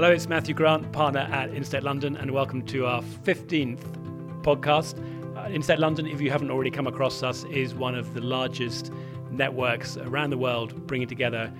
Hello, it's Matthew Grant, partner at InsTech London, and welcome to our 15th podcast. Uh, London, if you haven't already come across us, is one of the largest networks around the world bringing together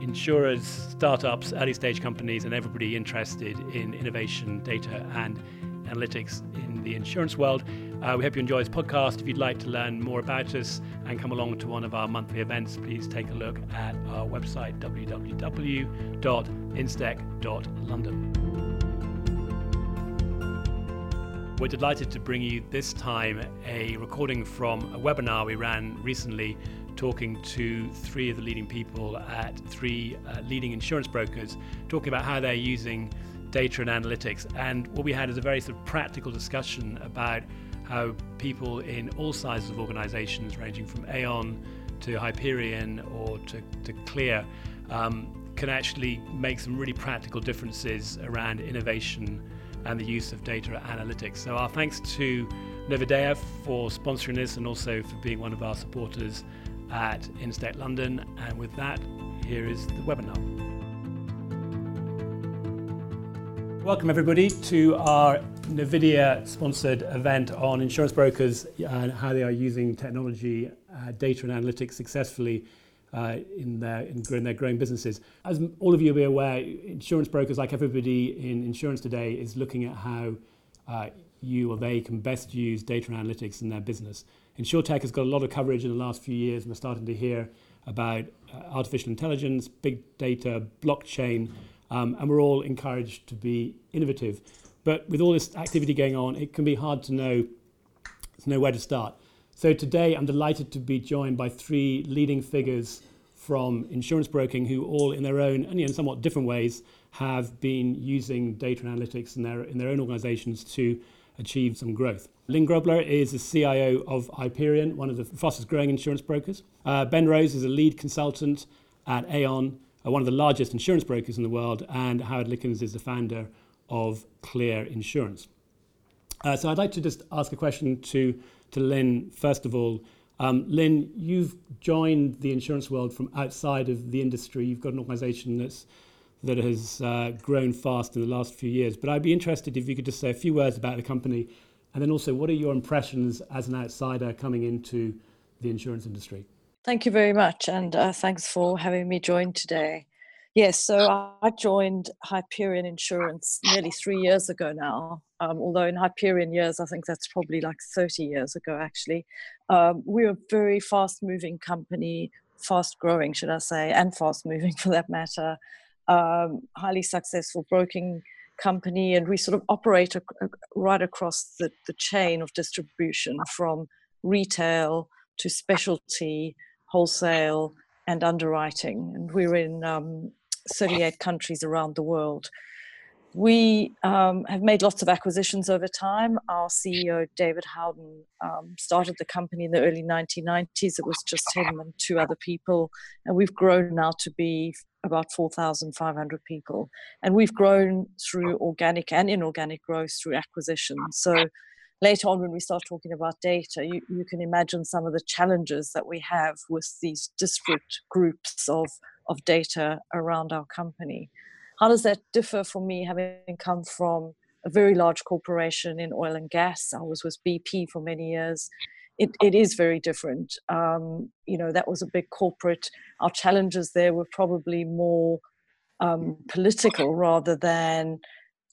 insurers, startups, early stage companies, and everybody interested in innovation, data, and analytics in the insurance world. Uh, we hope you enjoy this podcast. If you'd like to learn more about us and come along to one of our monthly events, please take a look at our website www.instech.london. We're delighted to bring you this time a recording from a webinar we ran recently talking to three of the leading people at three uh, leading insurance brokers, talking about how they're using data and analytics. And what we had is a very sort of practical discussion about how people in all sizes of organizations, ranging from Aon to Hyperion or to, to Clear, um, can actually make some really practical differences around innovation and the use of data analytics. So, our thanks to Novidea for sponsoring this and also for being one of our supporters at InsTech London. And with that, here is the webinar. Welcome, everybody, to our Novidea sponsored event on insurance brokers and how they are using technology, uh, data, and analytics successfully uh, in, their, in, in, their growing businesses. As all of you will be aware, insurance brokers, like everybody in insurance today, is looking at how uh, you or they can best use data and analytics in their business. InsurTech has got a lot of coverage in the last few years, and we're starting to hear about uh, artificial intelligence, big data, blockchain, um, and we're all encouraged to be innovative. But with all this activity going on, it can be hard to know, to know where to start. So today, I'm delighted to be joined by three leading figures from insurance broking who all in their own and in somewhat different ways have been using data analytics in their, in their own organizations to achieve some growth. Lyn Grobler is the CIO of Hyperion, one of the fastest growing insurance brokers. Uh, ben Rose is a lead consultant at Aon, uh, one of the largest insurance brokers in the world, and Howard Lickens is the founder of Clear Insurance. Uh, so I'd like to just ask a question to, to Lyn, first of all. Um, Lyn, you've joined the insurance world from outside of the industry. You've got an organization that's, that has uh, grown fast in the last few years. But I'd be interested if you could just say a few words about the company and then also what are your impressions as an outsider coming into the insurance industry? Thank you very much. And uh, thanks for having me join today. Yes, so I joined Hyperion Insurance nearly three years ago now. Um, although in Hyperion years, I think that's probably like 30 years ago, actually. Um, we're a very fast moving company, fast growing, should I say, and fast moving for that matter. Um, highly successful broking company, and we sort of operate right across the, the chain of distribution from retail to specialty, wholesale, and underwriting. And we're in um, 38 countries around the world. We um, have made lots of acquisitions over time. Our CEO, David Howden, um, started the company in the early 1990s. It was just him and two other people. And we've grown now to be about 4,500 people. And we've grown through organic and inorganic growth through acquisition. So later on, when we start talking about data, you, you can imagine some of the challenges that we have with these disparate groups of of data around our company. How does that differ for me having come from a very large corporation in oil and gas? I was with BP for many years. It, it is very different. Um, you know, that was a big corporate. Our challenges there were probably more um, political rather than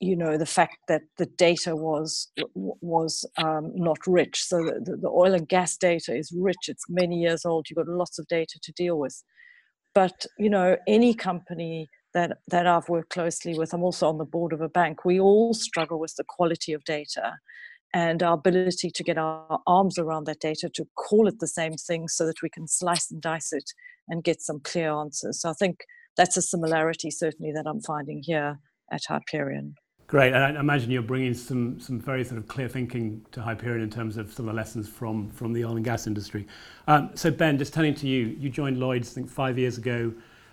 you know the fact that the data was was um, not rich. So the, the, oil and gas data is rich. It's many years old. You've got lots of data to deal with. But you know any company that that I've worked closely with I'm also on the board of a bank we all struggle with the quality of data and our ability to get our arms around that data to call it the same thing so that we can slice and dice it and get some clear answers. So I think that's a similarity certainly that I'm finding here at Hyperion. Great, and I imagine you're bringing some some very sort of clear thinking to Hyperion in terms of some of the lessons from from the oil and gas industry. Um, so Ben, just turning to you, you joined Lloyd's I think five years ago.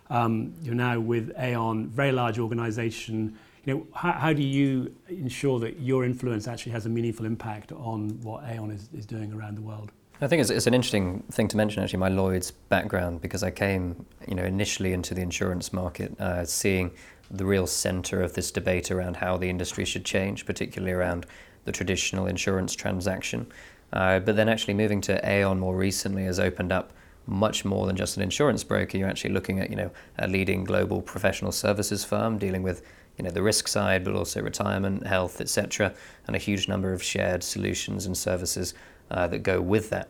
Um, you're now with Aon, very large organisation. You know, how, how, do you ensure that your influence actually has a meaningful impact on what Aon is, is doing around the world? I think it's, it's an interesting thing to mention, actually, my Lloyd's background, because I came, you know, initially into the insurance market, uh, seeing the real centre of this debate around how the industry should change, particularly around the traditional insurance transaction. Uh, but then actually moving to Aon more recently has opened up much more than just an insurance broker. You're actually looking at, you know, a leading global professional services firm dealing with, you know, the risk side, but also retirement, health, etc., and a huge number of shared solutions and services uh, that go with that.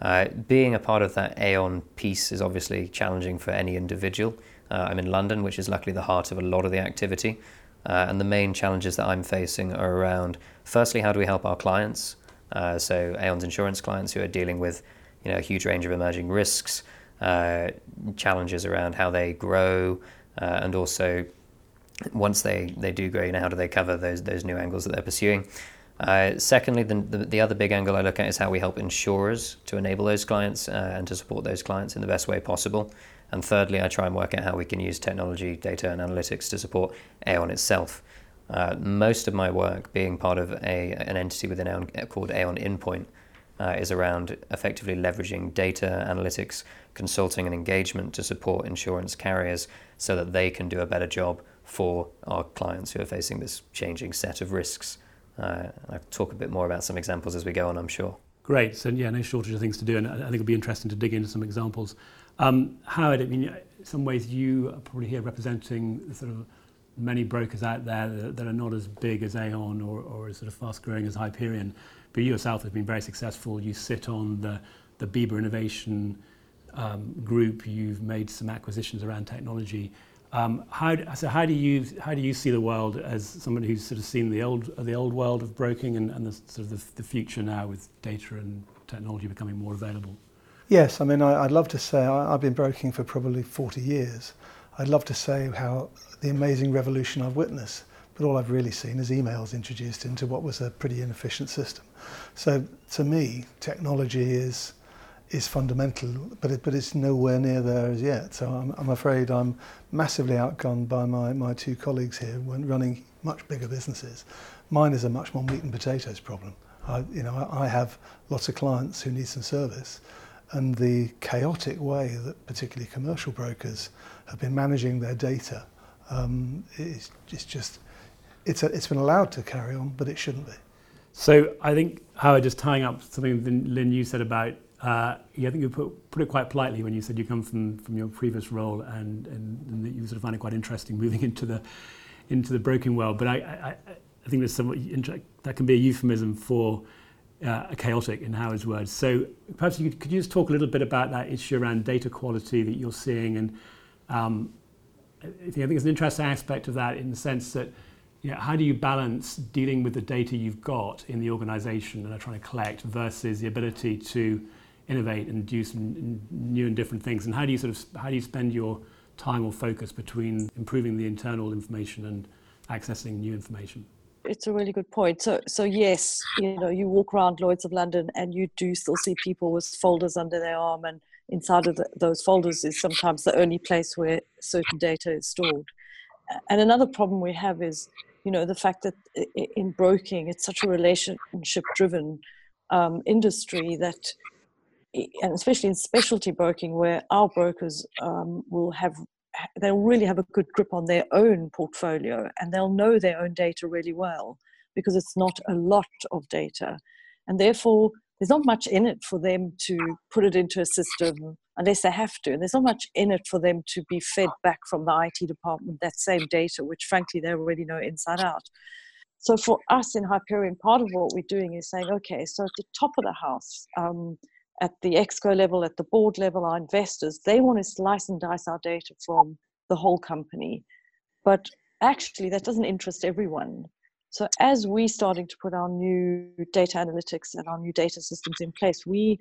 Uh, being a part of that Aon piece is obviously challenging for any individual. Uh, I'm in London, which is luckily the heart of a lot of the activity. Uh, and the main challenges that I'm facing are around firstly, how do we help our clients? Uh, so, Aon's insurance clients who are dealing with you know, a huge range of emerging risks, uh, challenges around how they grow, and also once they, they do grow, you know, how do they cover those, those new angles that they're pursuing? Uh, secondly, the, the, the, other big angle I look at is how we help insurers to enable those clients uh, and to support those clients in the best way possible. And thirdly, I try and work out how we can use technology, data, and analytics to support Aon itself. Uh, most of my work, being part of a, an entity within Aon called Aon InPoint, uh, is around effectively leveraging data, analytics, consulting, and engagement to support insurance carriers so that they can do a better job for our clients who are facing this changing set of risks. Uh, I'll talk a bit more about some examples as we go on, I'm sure. Great. So, yeah, no shortage of things to do, and I think it'll be interesting to dig into some examples. Um, Howard, I mean, in some ways, you are probably here representing sort of many brokers out there that, are not as big as Aon or, or as sort of fast growing as Hyperion, but you yourself have been very successful. You sit on the, the BIBA Innovation um, group, you've made some acquisitions around technology. Um, how, so how do you how do you see the world as someone who's sort of seen the old the old world of broking and, and the sort of the, the future now with data and technology becoming more available? Yes, I mean I, would love to say I, I've been broking for probably 40 years. I'd love to say how the amazing revolution I've witnessed, but all I've really seen is emails introduced into what was a pretty inefficient system. So to me, technology is is fundamental, but it, but it's nowhere near there as yet. So I'm, I'm afraid I'm massively outgunned by my, my two colleagues here when running much bigger businesses. Mine is a much more meat and potatoes problem. I, you know, I, I have lots of clients who need some service, and the chaotic way that particularly commercial brokers have been managing their data um, is, is just it's a, it's been allowed to carry on, but it shouldn't be. So I think Howard, just tying up something Lyn you said about uh, yeah, I think you put, put it quite politely when you said you come from, from your previous role and, and, and that you sort of find it quite interesting moving into the into the broking world. But I, I, I think there's some that can be a euphemism for uh, a chaotic in Howard's words. So perhaps you could, could you just talk a little bit about that issue around data quality that you're seeing, and um, I think it's an interesting aspect of that in the sense that you know, how do you balance dealing with the data you've got in the organisation and are trying to collect versus the ability to innovate and do some new and different things? And how do you sort of how do you spend your time or focus between improving the internal information and accessing new information? It's a really good point. So, so yes, you know, you walk around Lloyd's of London and you do still see people with folders under their arm, and inside of the, those folders is sometimes the only place where certain data is stored. And another problem we have is, you know, the fact that in broking it's such a relationship-driven um, industry that and especially in specialty broking, where our brokers um, will have they'll really have a good grip on their own portfolio and they'll know their own data really well because it's not a lot of data. And therefore there's not much in it for them to put it into a system unless they have to. And there's not much in it for them to be fed back from the IT department that same data which frankly they already know inside out. So for us in Hyperion, part of what we're doing is saying, okay, so at the top of the house, um, at the exco level, at the board level, our investors, they want to slice and dice our data from the whole company. But actually, that doesn't interest everyone. So as we're starting to put our new data analytics and our new data systems in place, we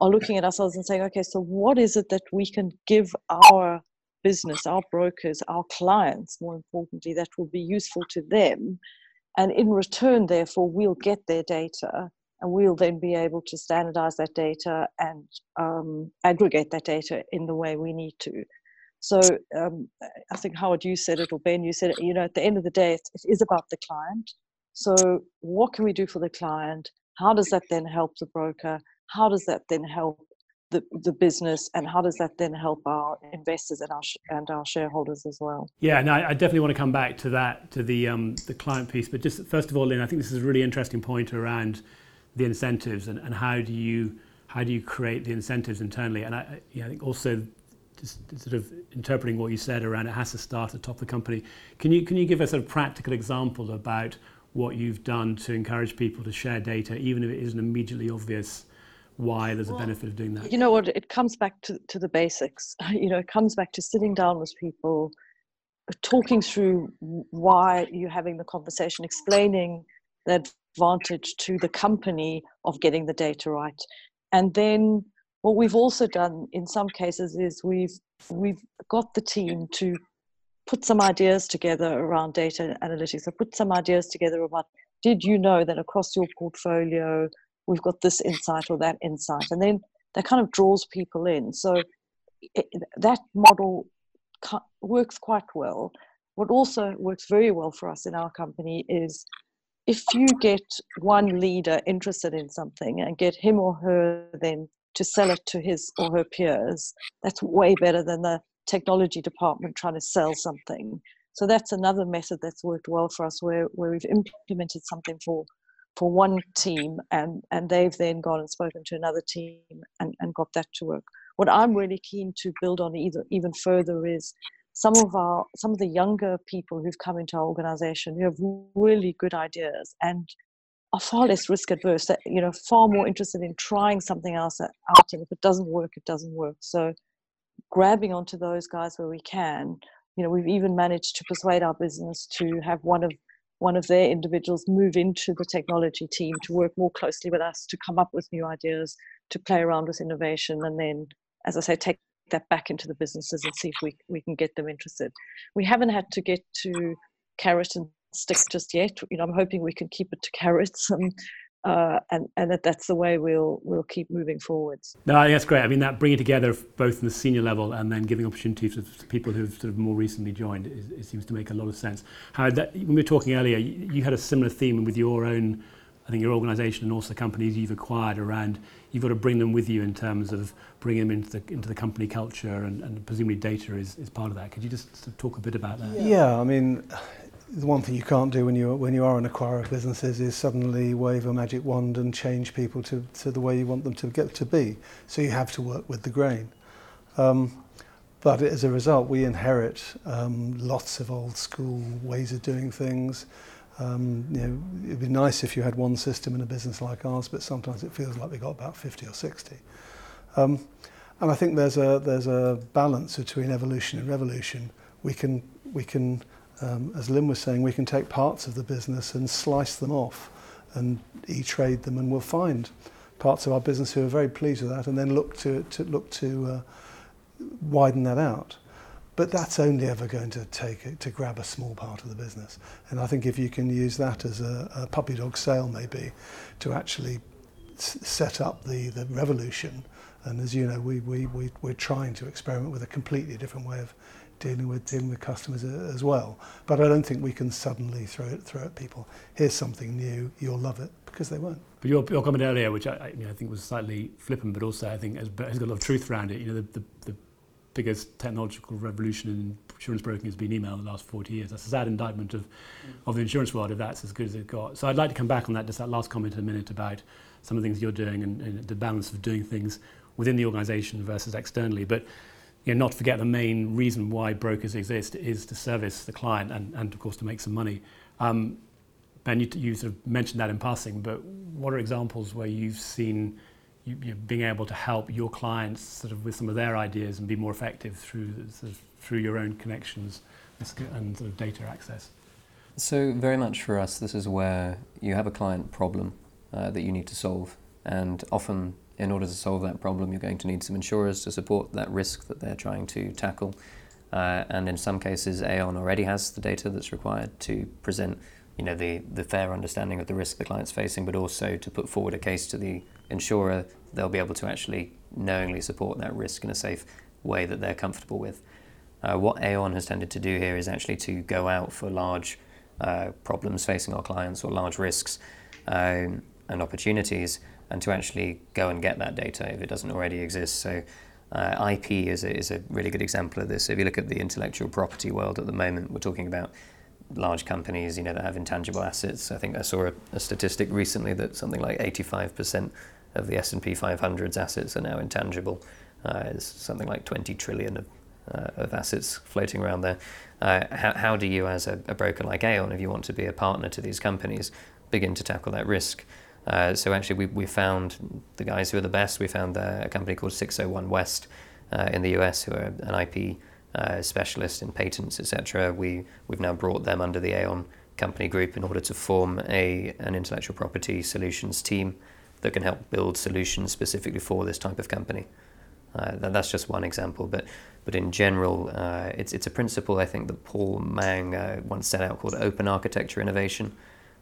are looking at ourselves and saying, okay, so what is it that we can give our business, our brokers, our clients, more importantly, that will be useful to them? And in return, therefore, we'll get their data and we'll then be able to standardize that data and um, aggregate that data in the way we need to. So um, I think Howard, you said it, or Ben, you said it. You know, at the end of the day, it, is about the client. So what can we do for the client? How does that then help the broker? how does that then help the, the business and how does that then help our investors and our and our shareholders as well yeah and I, I, definitely want to come back to that to the um, the client piece but just first of all lyn i think this is a really interesting point around the incentives and, and how do you how do you create the incentives internally and i, yeah, I think also just sort of interpreting what you said around it has to start at the top of the company can you can you give us a practical example about what you've done to encourage people to share data even if it isn't immediately obvious why there's a benefit of doing that? You know what? It comes back to, to the basics. You know, it comes back to sitting down with people, talking through why you're having the conversation, explaining the advantage to the company of getting the data right. And then what we've also done in some cases is we've we've got the team to put some ideas together around data analytics. So put some ideas together about did you know that across your portfolio we've got this insight or that insight and then that kind of draws people in so it, that model works quite well what also works very well for us in our company is if you get one leader interested in something and get him or her then to sell it to his or her peers that's way better than the technology department trying to sell something. So that's another method that's worked well for us where, where we've implemented something for for one team and and they've then gone and spoken to another team and, and got that to work. What i'm really keen to build on either even further is some of our some of the younger people who've come into our organization who have really good ideas and are far less risk adverse that you know far more interested in trying something else out and if it doesn't work it doesn't work. So grabbing onto those guys where we can you know we've even managed to persuade our business to have one of one of their individuals move into the technology team to work more closely with us to come up with new ideas to play around with innovation and then as i say take that back into the businesses and see if we, we can get them interested we haven't had to get to carrot and stick just yet you know i'm hoping we can keep it to carrots and uh, and and that that's the way we'll we'll keep moving forwards. No, I think that's great. I mean, that bringing together both in the senior level and then giving opportunities to people who've sort of more recently joined, it, it seems to make a lot of sense. How that when we were talking earlier, you, you had a similar theme with your own. I think your organisation and also the companies you've acquired around, you've got to bring them with you in terms of bringing them into the into the company culture, and, and presumably data is, is part of that. Could you just sort of talk a bit about that? Yeah, I mean, the one thing you can't do when you when you are an acquirer of businesses is suddenly wave a magic wand and change people to, to the way you want them to get to be. So you have to work with the grain. Um, but as a result, we inherit um, lots of old school ways of doing things. Um, you know, it'd be nice if you had one system in a business like ours, but sometimes it feels like we've got about 50 or 60. Um, and I think there's a there's a balance between evolution and revolution. We can we can um, as Lyn was saying, we can take parts of the business and slice them off and e-trade them, and we'll find parts of our business who are very pleased with that, and then look to, to look to uh, widen that out. But that's only ever going to take to grab a small part of the business. And I think if you can use that as a, a puppy dog sale, maybe, to actually s- set up the, the revolution. And as you know, we, we, we, we're trying to experiment with a completely different way of dealing with dealing with customers as well. But I don't think we can suddenly throw it throw at people. Here's something new, you'll love it because they won't. But your, your comment earlier, which I, I, you know, I think was slightly flippant, but also I think has, has got a lot of truth around it. You know, the, the, the biggest technological revolution in insurance broking has been email in the last 40 years. That's a sad indictment of, of the insurance world if that's as good as it got. So I'd like to come back on that, just that last comment in a minute about some of the things you're doing and, and the balance of doing things within the organisation versus externally. But you know, not forget the main reason why brokers exist is to service the client and, and of course to make some money. Um, ben, you, you sort of mentioned that in passing, but what are examples where you've seen you, you being able to help your clients sort of with some of their ideas and be more effective through sort of, through your own connections and sort of data access? So very much for us, this is where you have a client problem uh, that you need to solve, and often in order to solve that problem, you're going to need some insurers to support that risk that they're trying to tackle. Uh, and in some cases, Aon already has the data that's required to present you know, the, the fair understanding of the risk the client's facing, but also to put forward a case to the insurer, they'll be able to actually knowingly support that risk in a safe way that they're comfortable with. Uh, what Aon has tended to do here is actually to go out for large uh, problems facing our clients or large risks um, and opportunities and to actually go and get that data if it doesn't already exist. So uh, IP is a, is a really good example of this. So if you look at the intellectual property world at the moment, we're talking about large companies, you know, that have intangible assets. I think I saw a, a statistic recently that something like 85% of the S&P 500's assets are now intangible. Uh, it's something like 20 trillion of, uh, of assets floating around there. Uh, how, how do you, as a, a, broker like Aon, if you want to be a partner to these companies, begin to tackle that risk? Uh, so actually, we, we found the guys who are the best. We found uh, a company called 601 West uh, in the US, who are an IP uh, specialist in patents, etc. We we've now brought them under the Aon company group in order to form a an intellectual property solutions team that can help build solutions specifically for this type of company. Uh, that, that's just one example, but but in general, uh, it's it's a principle I think that Paul Mang uh, once set out called open architecture innovation.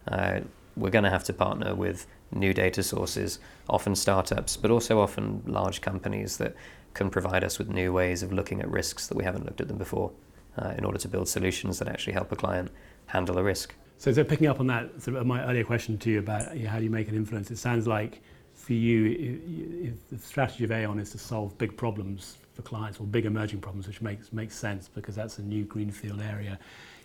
Uh, we're going to have to partner with new data sources, often startups, but also often large companies that can provide us with new ways of looking at risks that we haven't looked at them before uh, in order to build solutions that actually help a client handle a risk. So, so picking up on that, sort of my earlier question to you about how do you make an influence, it sounds like for you, if the strategy of Aon is to solve big problems for clients or big emerging problems, which makes makes sense because that's a new greenfield area.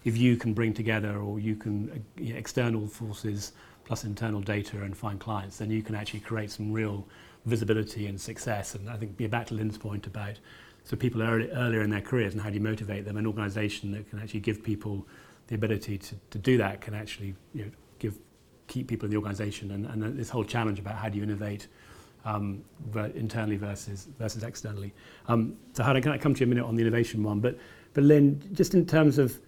If you can bring together or you can you know, external forces plus internal data and find clients, then you can actually create some real visibility and success. And I think be back to Lyn's point about so people early, earlier in their careers and how do you motivate them. An organisation that can actually give people the ability to, to do that can actually you know, give keep people in the organisation. And, and this whole challenge about how do you innovate um, internally versus versus externally. Um, so how can I come to you a minute on the innovation one? But but Lyn, just in terms of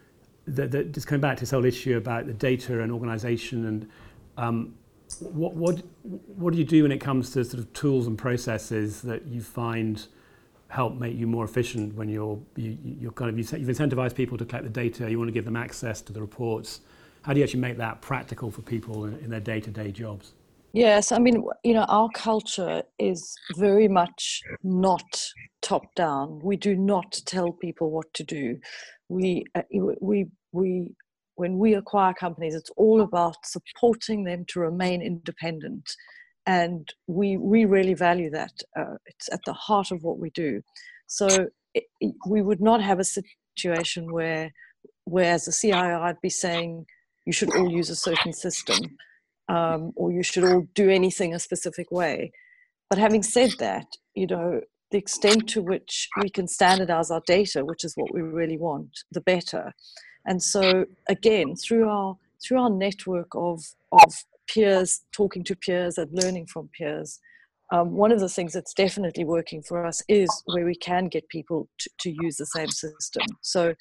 the, the, just coming back to this whole issue about the data and organisation and um, what, what, what do you do when it comes to sort of tools and processes that you find help make you more efficient when you're, you, you're kind of, you've incentivized people to collect the data, you want to give them access to the reports. How do you actually make that practical for people in, in their day-to-day jobs? Yes, I mean, you know, our culture is very much not top down. We do not tell people what to do. We, uh, we, we when we acquire companies, it's all about supporting them to remain independent. And we, we really value that. Uh, it's at the heart of what we do. So it, we would not have a situation where, where as a CIO, I'd be saying, you should all use a certain system um, or you should all do anything a specific way. But having said that, you know, the extent to which we can standardize our data, which is what we really want, the better. And so again, through our through our network of of peers, talking to peers and learning from peers, um, one of the things that's definitely working for us is where we can get people to, to use the same system. So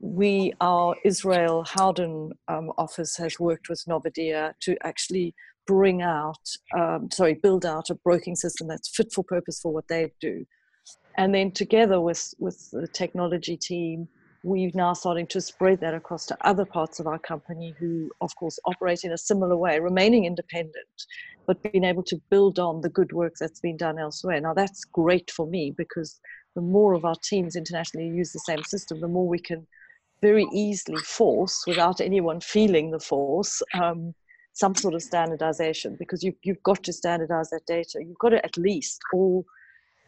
we, our Israel Howden um, office has worked with Novidea to actually bring out, um, sorry, build out a broking system that's fit for purpose for what they do. And then together with, with the technology team, we're now starting to spread that across to other parts of our company who, of course, operate in a similar way, remaining independent, but being able to build on the good work that's been done elsewhere. Now, that's great for me because the more of our teams internationally use the same system, the more we can very easily force, without anyone feeling the force, um, some sort of standardization because you, you've got to standardize that data. You've got to at least all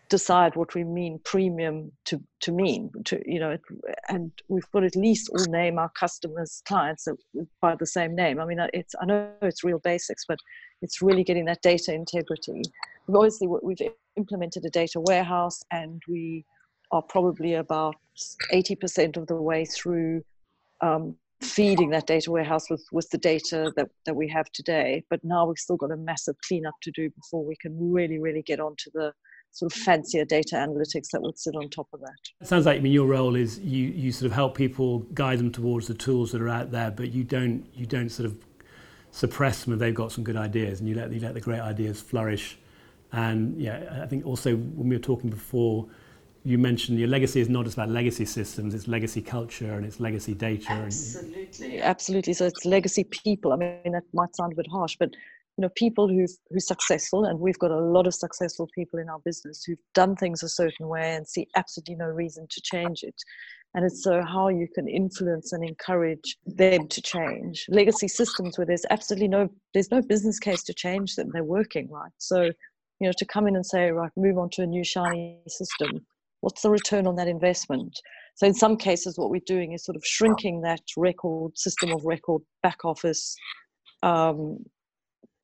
decide what we mean premium to, to mean to you know and we've got at least all name our customers clients by the same name i mean it's i know it's real basics but it's really getting that data integrity we've obviously we've implemented a data warehouse and we are probably about 80% of the way through um, feeding that data warehouse with, with the data that, that we have today. But now we've still got a massive cleanup to do before we can really, really get onto the sort of fancier data analytics that would sit on top of that. It sounds like I mean your role is you you sort of help people guide them towards the tools that are out there, but you don't you don't sort of suppress them if they've got some good ideas, and you let you let the great ideas flourish. And yeah, I think also when we were talking before, you mentioned your legacy is not just about legacy systems; it's legacy culture and it's legacy data. Absolutely, absolutely. So it's legacy people. I mean, that might sound a bit harsh, but you know people who've successful and we've got a lot of successful people in our business who've done things a certain way and see absolutely no reason to change it. And it's so how you can influence and encourage them to change. Legacy systems where there's absolutely no there's no business case to change them. They're working right? So you know to come in and say right move on to a new shiny system what's the return on that investment? So in some cases what we're doing is sort of shrinking that record system of record back office um,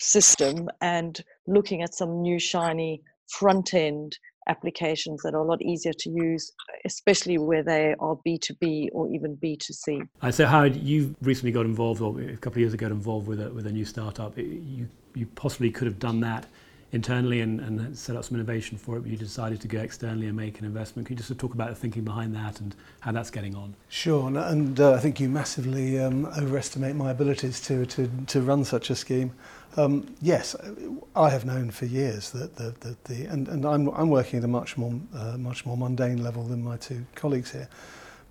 system and looking at some new shiny front end applications that are a lot easier to use, especially where they are B2B or even B2C. Uh, so, Howard, you recently got involved, or a couple of years ago, got involved with a, with a new startup. You, you possibly could have done that internally and, and set up some innovation for it, but you decided to go externally and make an investment. Can you just talk about the thinking behind that and how that's getting on? Sure, and, and uh, I think you massively um, overestimate my abilities to, to, to run such a scheme. Um, yes, I have known for years that the, the, the and, and I'm, I'm working at a much more, uh, much more mundane level than my two colleagues here.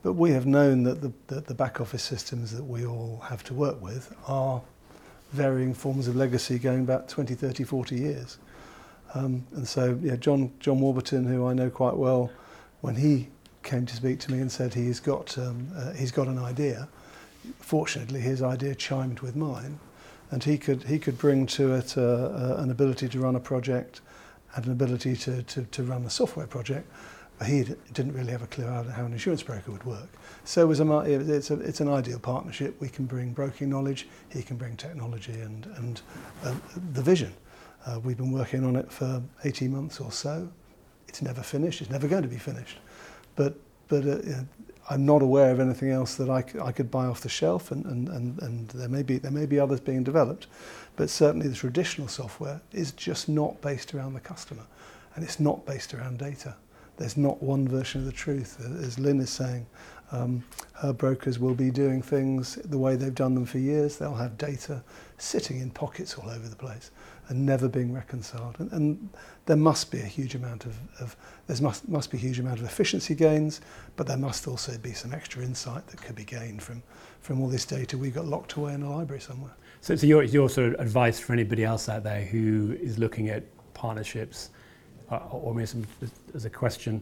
But we have known that the, that the back office systems that we all have to work with are varying forms of legacy going back 20, 30, 40 years. Um, and so, yeah, John, John Warburton, who I know quite well, when he came to speak to me and said he's got, um, uh, he's got an idea, fortunately his idea chimed with mine, and he could, he could bring to it an ability to run a project and an ability to, to, to run a software project, but he didn't really have a clue how, how an insurance broker would work. So it was a, it's, a, it's an ideal partnership. We can bring broking knowledge, he can bring technology and, and uh, the vision. Uh, we've been working on it for 18 months or so. It's never finished. It's never going to be finished. But, but uh, I'm not aware of anything else that I, I could buy off the shelf, and, and, and, and there, may be, there may be others being developed. But certainly the traditional software is just not based around the customer, and it's not based around data. There's not one version of the truth. As Lyn is saying, um, her brokers will be doing things the way they've done them for years. They'll have data sitting in pockets all over the place and never being reconciled. And, and there must be a huge amount of, of there must, must be a huge amount of efficiency gains, but there must also be some extra insight that could be gained from, from all this data we got locked away in a library somewhere. So, so your, your sort of advice for anybody else out there who is looking at partnerships, uh, or maybe some, as a question,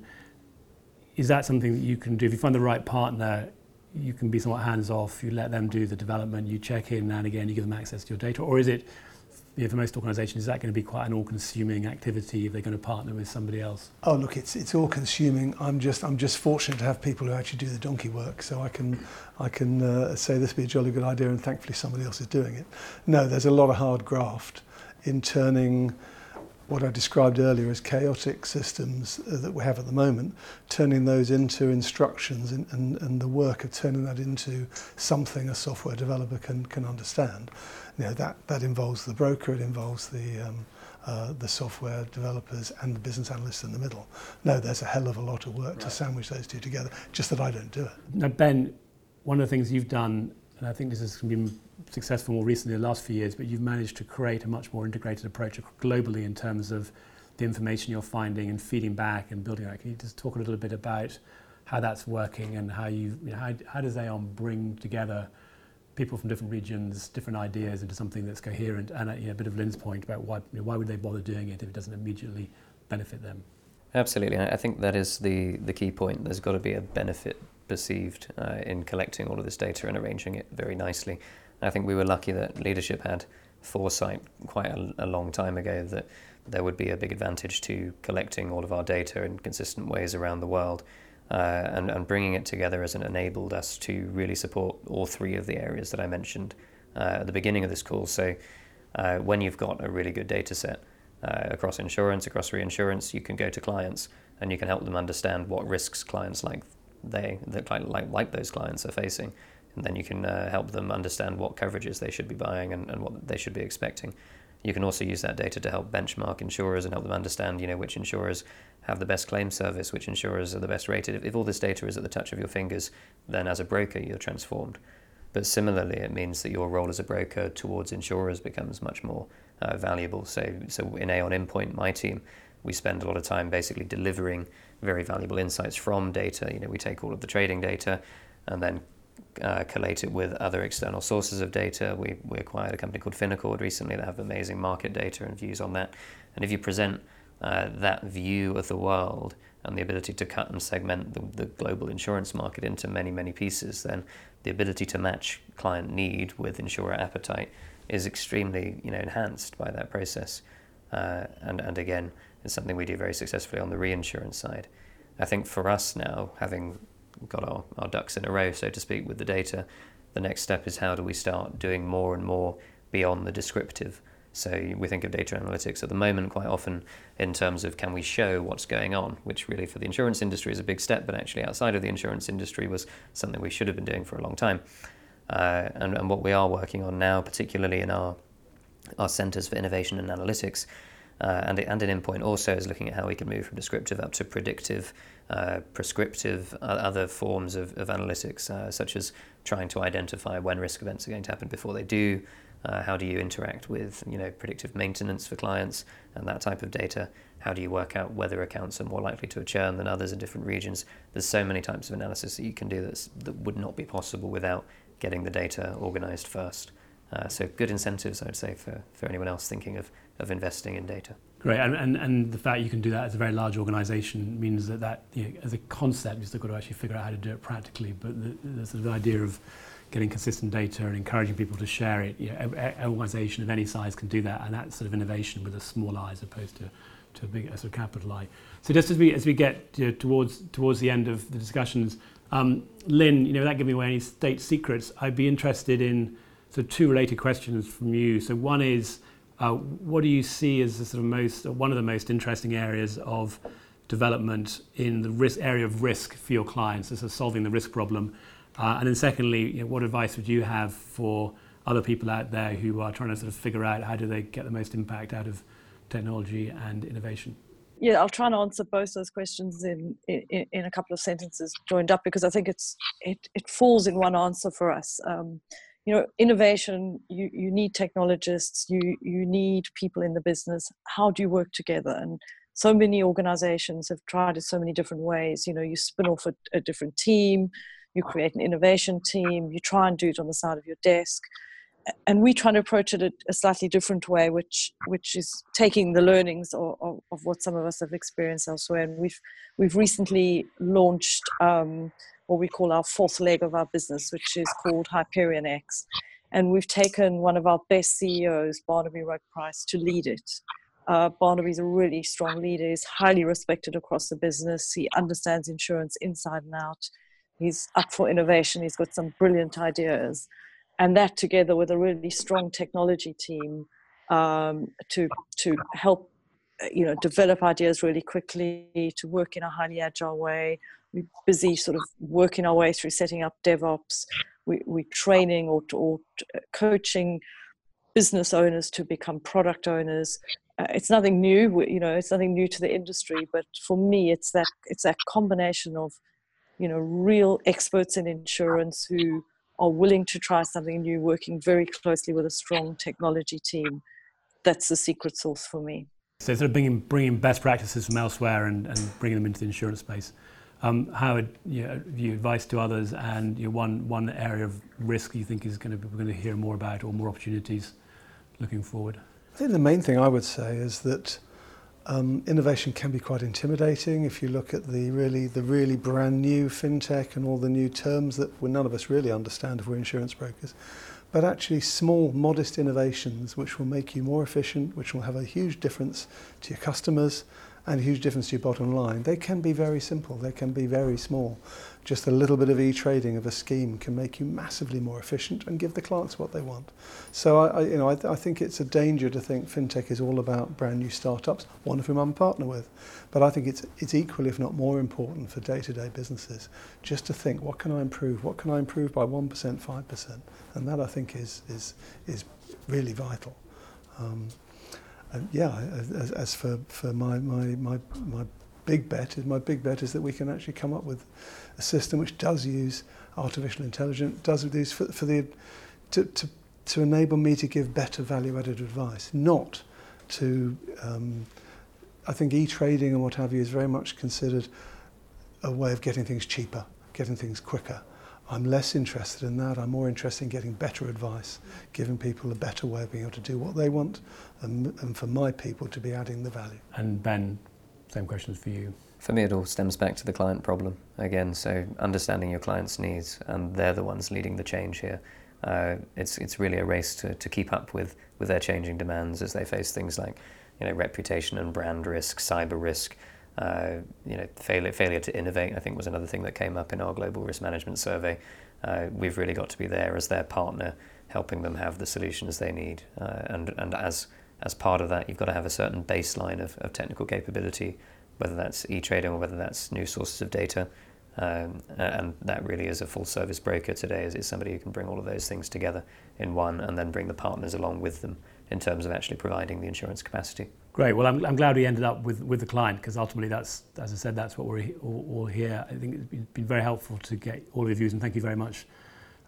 is that something that you can do? If you find the right partner, you can be somewhat hands off, you let them do the development, you check in now and again, you give them access to your data, or is it you know, for most organisations, is that going to be quite an all-consuming activity if they're going to partner with somebody else? Oh, look, it's it's all-consuming. I'm just I'm just fortunate to have people who actually do the donkey work, so I can I can uh, say this would be a jolly good idea, and thankfully somebody else is doing it. No, there's a lot of hard graft in turning what I described earlier as chaotic systems uh, that we have at the moment, turning those into instructions and, and, and the work of turning that into something a software developer can, can understand. You know, that, that involves the broker, it involves the, um, uh, the software developers and the business analysts in the middle. No, there's a hell of a lot of work right. to sandwich those two together, just that I don't do it. Now, Ben, one of the things you've done, and I think this has been successful more recently in the last few years, but you've managed to create a much more integrated approach globally in terms of the information you're finding and feeding back and building that. Can you just talk a little bit about how that's working and how you, you know, how, how does Aon bring together people from different regions, different ideas into something that's coherent and a, you know, a bit of Lyn's point about why, you know, why would they bother doing it if it doesn't immediately benefit them? Absolutely. I think that is the, the key point. There's got to be a benefit perceived uh, in collecting all of this data and arranging it very nicely. I think we were lucky that leadership had foresight quite a, a, long time ago that there would be a big advantage to collecting all of our data in consistent ways around the world. Uh, and, and bringing it together has enabled us to really support all three of the areas that I mentioned uh, at the beginning of this call. So, uh, when you've got a really good data set uh, across insurance, across reinsurance, you can go to clients and you can help them understand what risks clients like they that like, like those clients are facing and then you can uh, help them understand what coverages they should be buying and, and what they should be expecting. You can also use that data to help benchmark insurers and help them understand, you know, which insurers have the best claim service, which insurers are the best rated. If, if all this data is at the touch of your fingers, then as a broker you're transformed. But similarly, it means that your role as a broker towards insurers becomes much more uh, valuable. So, so in Aon Inpoint, my team, we spend a lot of time basically delivering very valuable insights from data. You know, we take all of the trading data and then uh, collate it with other external sources of data. We, we acquired a company called Finaccord recently that have amazing market data and views on that. And if you present uh, that view of the world and the ability to cut and segment the, the global insurance market into many, many pieces, then the ability to match client need with insurer appetite is extremely you know, enhanced by that process. Uh, and, and again, it's something we do very successfully on the reinsurance side. I think for us now, having got our, our ducks in a row, so to speak, with the data, the next step is how do we start doing more and more beyond the descriptive. So we think of data analytics at the moment quite often in terms of can we show what's going on, which really for the insurance industry is a big step, but actually outside of the insurance industry was something we should have been doing for a long time. Uh, and, and what we are working on now, particularly in our our centres for innovation and analytics, uh, and, and Aon Inpoint also is looking at how we can move from descriptive up to predictive, uh, prescriptive, uh, other forms of, of analytics, uh, such as trying to identify when risk events are going to happen before they do. Uh, how do you interact with you know predictive maintenance for clients and that type of data? How do you work out whether accounts are more likely to churn than others in different regions? There's so many types of analysis that you can do that's, that would not be possible without getting the data organized first. Uh, so good incentives, I would say, for, for anyone else thinking of, of investing in data. Great, and, and, and the fact you can do that as a very large organisation means that, that you know, as a concept, you've still got to actually figure out how to do it practically. But the, the sort of idea of getting consistent data and encouraging people to share it, you know, an organisation of any size can do that, and that's sort of innovation with a small i as opposed to, to a big a sort of capital I. So just as we as we get you know, towards towards the end of the discussions, um, Lyn, you know, without giving away any state secrets, I'd be interested in so two related questions from you. So one is, what do you see as the sort of most, one of the most interesting areas of development in the risk area of risk for your clients, so solving the risk problem? Uh, and then secondly, you know, what advice would you have for other people out there who are trying to sort of figure out how do they get the most impact out of technology and innovation? yeah, I'll try and answer both those questions in, in, in a couple of sentences joined up because I think it's it, it falls in one answer for us. Um, you know, innovation. You you need technologists. You you need people in the business. How do you work together? And so many organizations have tried it so many different ways. You know, you spin off a, a different team. You create an innovation team. You try and do it on the side of your desk and we try to approach it a, slightly different way, which which is taking the learnings of, of, of, what some of us have experienced elsewhere. And we've we've recently launched um, what we call our fourth leg of our business, which is called Hyperion X, and we've taken one of our best CEOs, Barnaby Rugg Price, to lead it. Uh, Barnaby's a really strong leader. He's highly respected across the business. He understands insurance inside and out. He's up for innovation. He's got some brilliant ideas and that together with a really strong technology team um, to to help you know develop ideas really quickly to work in a highly agile way. We're busy sort of working our way through setting up devops. We, we're training or, or coaching business owners to become product owners. Uh, it's nothing new you know it's nothing new to the industry but for me it's that it's that combination of you know real experts in insurance who are willing to try something new, working very closely with a strong technology team. That's the secret sauce for me. So, sort of bringing, bringing best practices from elsewhere and, and bringing them into the insurance space. Um, how would you, know, you advice to others and you know, one, one area of risk you think is going to be, we're going to hear more about or more opportunities looking forward? I think the main thing I would say is that um, innovation can be quite intimidating if you look at the really the really brand new fintech and all the new terms that none of us really understand if we're insurance brokers. But actually small, modest innovations which will make you more efficient, which will have a huge difference to your customers and a huge difference to your bottom line. They can be very simple, they can be very small. Just a little bit of e-trading of a scheme can make you massively more efficient and give the clients what they want. So I, I you know, I, I think it's a danger to think fintech is all about brand new startups, one of whom I'm a partner with. But I think it's, it's equally, if not more important for day-to-day businesses, just to think, what can I improve? What can I improve by 1%, 5%? And that I think is, is, is really vital. Um, uh, yeah, as, as for, for my, my, my, my big bet is my big bet is that we can actually come up with a system which does use artificial intelligence, does use for, for the to, to, to enable me to give better value-added advice, not to. Um, I think e-trading and what have you is very much considered a way of getting things cheaper, getting things quicker. I'm less interested in that. I'm more interested in getting better advice, giving people a better way of being able to do what they want, and, and for my people to be adding the value. And Ben, same questions for you. For me, it all stems back to the client problem again. So understanding your client's needs, and they're the ones leading the change here. Uh, it's it's really a race to, to keep up with with their changing demands as they face things like you know reputation and brand risk, cyber risk, uh, you know failure failure to innovate. I think was another thing that came up in our global risk management survey. Uh, we've really got to be there as their partner, helping them have the solutions they need, uh, and and as as part of that, you've got to have a certain baseline of, of technical capability whether that's e-trading or whether that's new sources of data. Um, and that really is a full service broker today is, is somebody who can bring all of those things together in one and then bring the partners along with them in terms of actually providing the insurance capacity. Great. Well, I'm, I'm glad we ended up with, with the client because ultimately that's, as I said, that's what we're all, all here. I think it's been, been, very helpful to get all of your views and thank you very much,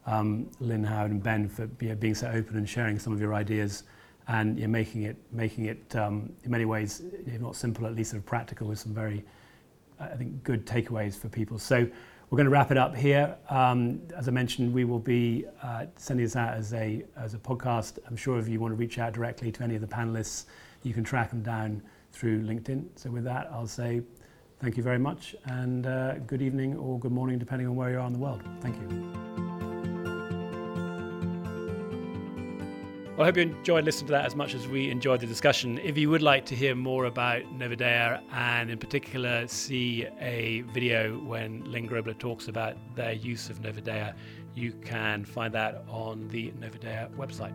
um, Lyn, Howard and Ben for being so open and sharing some of your ideas and you're making it making it um, in many ways, if not simple, at least sort of practical with some very, I think, good takeaways for people. So we're going to wrap it up here. Um, as I mentioned, we will be uh, sending this out as a as a podcast. I'm sure if you want to reach out directly to any of the panelists, you can track them down through LinkedIn. So with that, I'll say thank you very much and uh, good evening or good morning, depending on where you are in the world. Thank you. Well, I hope you enjoyed listening to that as much as we enjoyed the discussion. If you would like to hear more about Novidea and in particular see a video when Lyn Grobler talks about their use of Novidea, you can find that on the Novidea website.